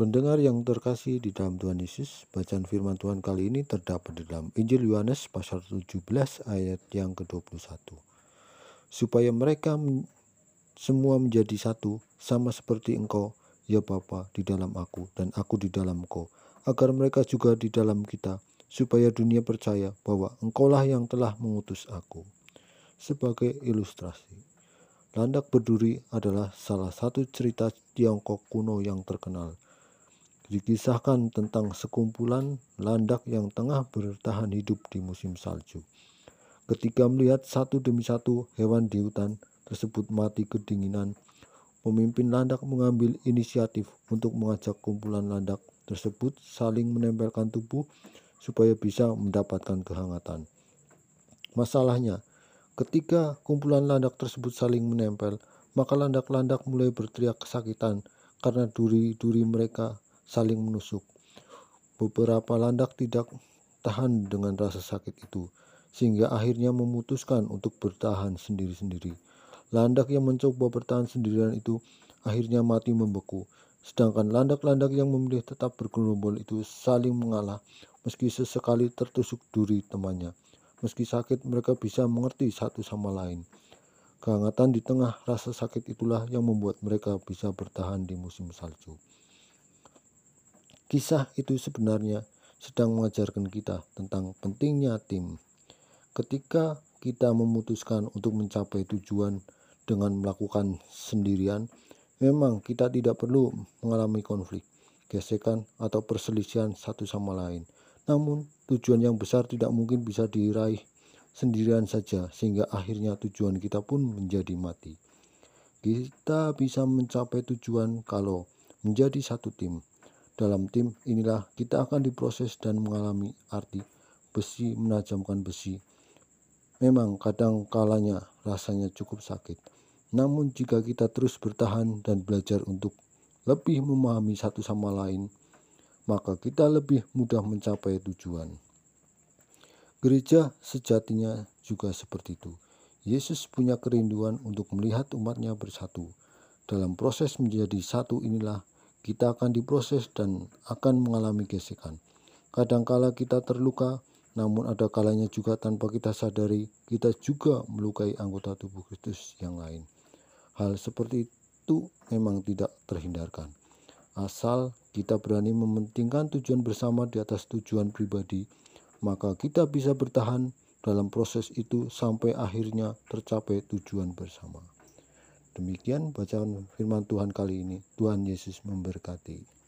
Pendengar yang terkasih di dalam Tuhan Yesus, bacaan firman Tuhan kali ini terdapat di dalam Injil Yohanes pasal 17 ayat yang ke-21. Supaya mereka semua menjadi satu, sama seperti engkau, ya Bapa, di dalam aku, dan aku di dalam engkau, agar mereka juga di dalam kita, supaya dunia percaya bahwa engkaulah yang telah mengutus aku. Sebagai ilustrasi, landak berduri adalah salah satu cerita Tiongkok kuno yang terkenal dikisahkan tentang sekumpulan landak yang tengah bertahan hidup di musim salju. Ketika melihat satu demi satu hewan di hutan tersebut mati kedinginan, pemimpin landak mengambil inisiatif untuk mengajak kumpulan landak tersebut saling menempelkan tubuh supaya bisa mendapatkan kehangatan. Masalahnya, ketika kumpulan landak tersebut saling menempel, maka landak-landak mulai berteriak kesakitan karena duri-duri mereka saling menusuk. Beberapa landak tidak tahan dengan rasa sakit itu, sehingga akhirnya memutuskan untuk bertahan sendiri-sendiri. Landak yang mencoba bertahan sendirian itu akhirnya mati membeku, sedangkan landak-landak yang memilih tetap bergerombol itu saling mengalah, meski sesekali tertusuk duri temannya. Meski sakit, mereka bisa mengerti satu sama lain. Kehangatan di tengah rasa sakit itulah yang membuat mereka bisa bertahan di musim salju. Kisah itu sebenarnya sedang mengajarkan kita tentang pentingnya tim. Ketika kita memutuskan untuk mencapai tujuan dengan melakukan sendirian, memang kita tidak perlu mengalami konflik, gesekan, atau perselisihan satu sama lain. Namun, tujuan yang besar tidak mungkin bisa diraih sendirian saja, sehingga akhirnya tujuan kita pun menjadi mati. Kita bisa mencapai tujuan kalau menjadi satu tim, dalam tim inilah kita akan diproses dan mengalami arti besi menajamkan besi. Memang kadang kalanya rasanya cukup sakit. Namun jika kita terus bertahan dan belajar untuk lebih memahami satu sama lain, maka kita lebih mudah mencapai tujuan. Gereja sejatinya juga seperti itu. Yesus punya kerinduan untuk melihat umatnya bersatu. Dalam proses menjadi satu inilah kita akan diproses dan akan mengalami gesekan. Kadangkala kita terluka, namun ada kalanya juga tanpa kita sadari, kita juga melukai anggota tubuh Kristus yang lain. Hal seperti itu memang tidak terhindarkan. Asal kita berani mementingkan tujuan bersama di atas tujuan pribadi, maka kita bisa bertahan dalam proses itu sampai akhirnya tercapai tujuan bersama. Demikian bacaan firman Tuhan kali ini. Tuhan Yesus memberkati.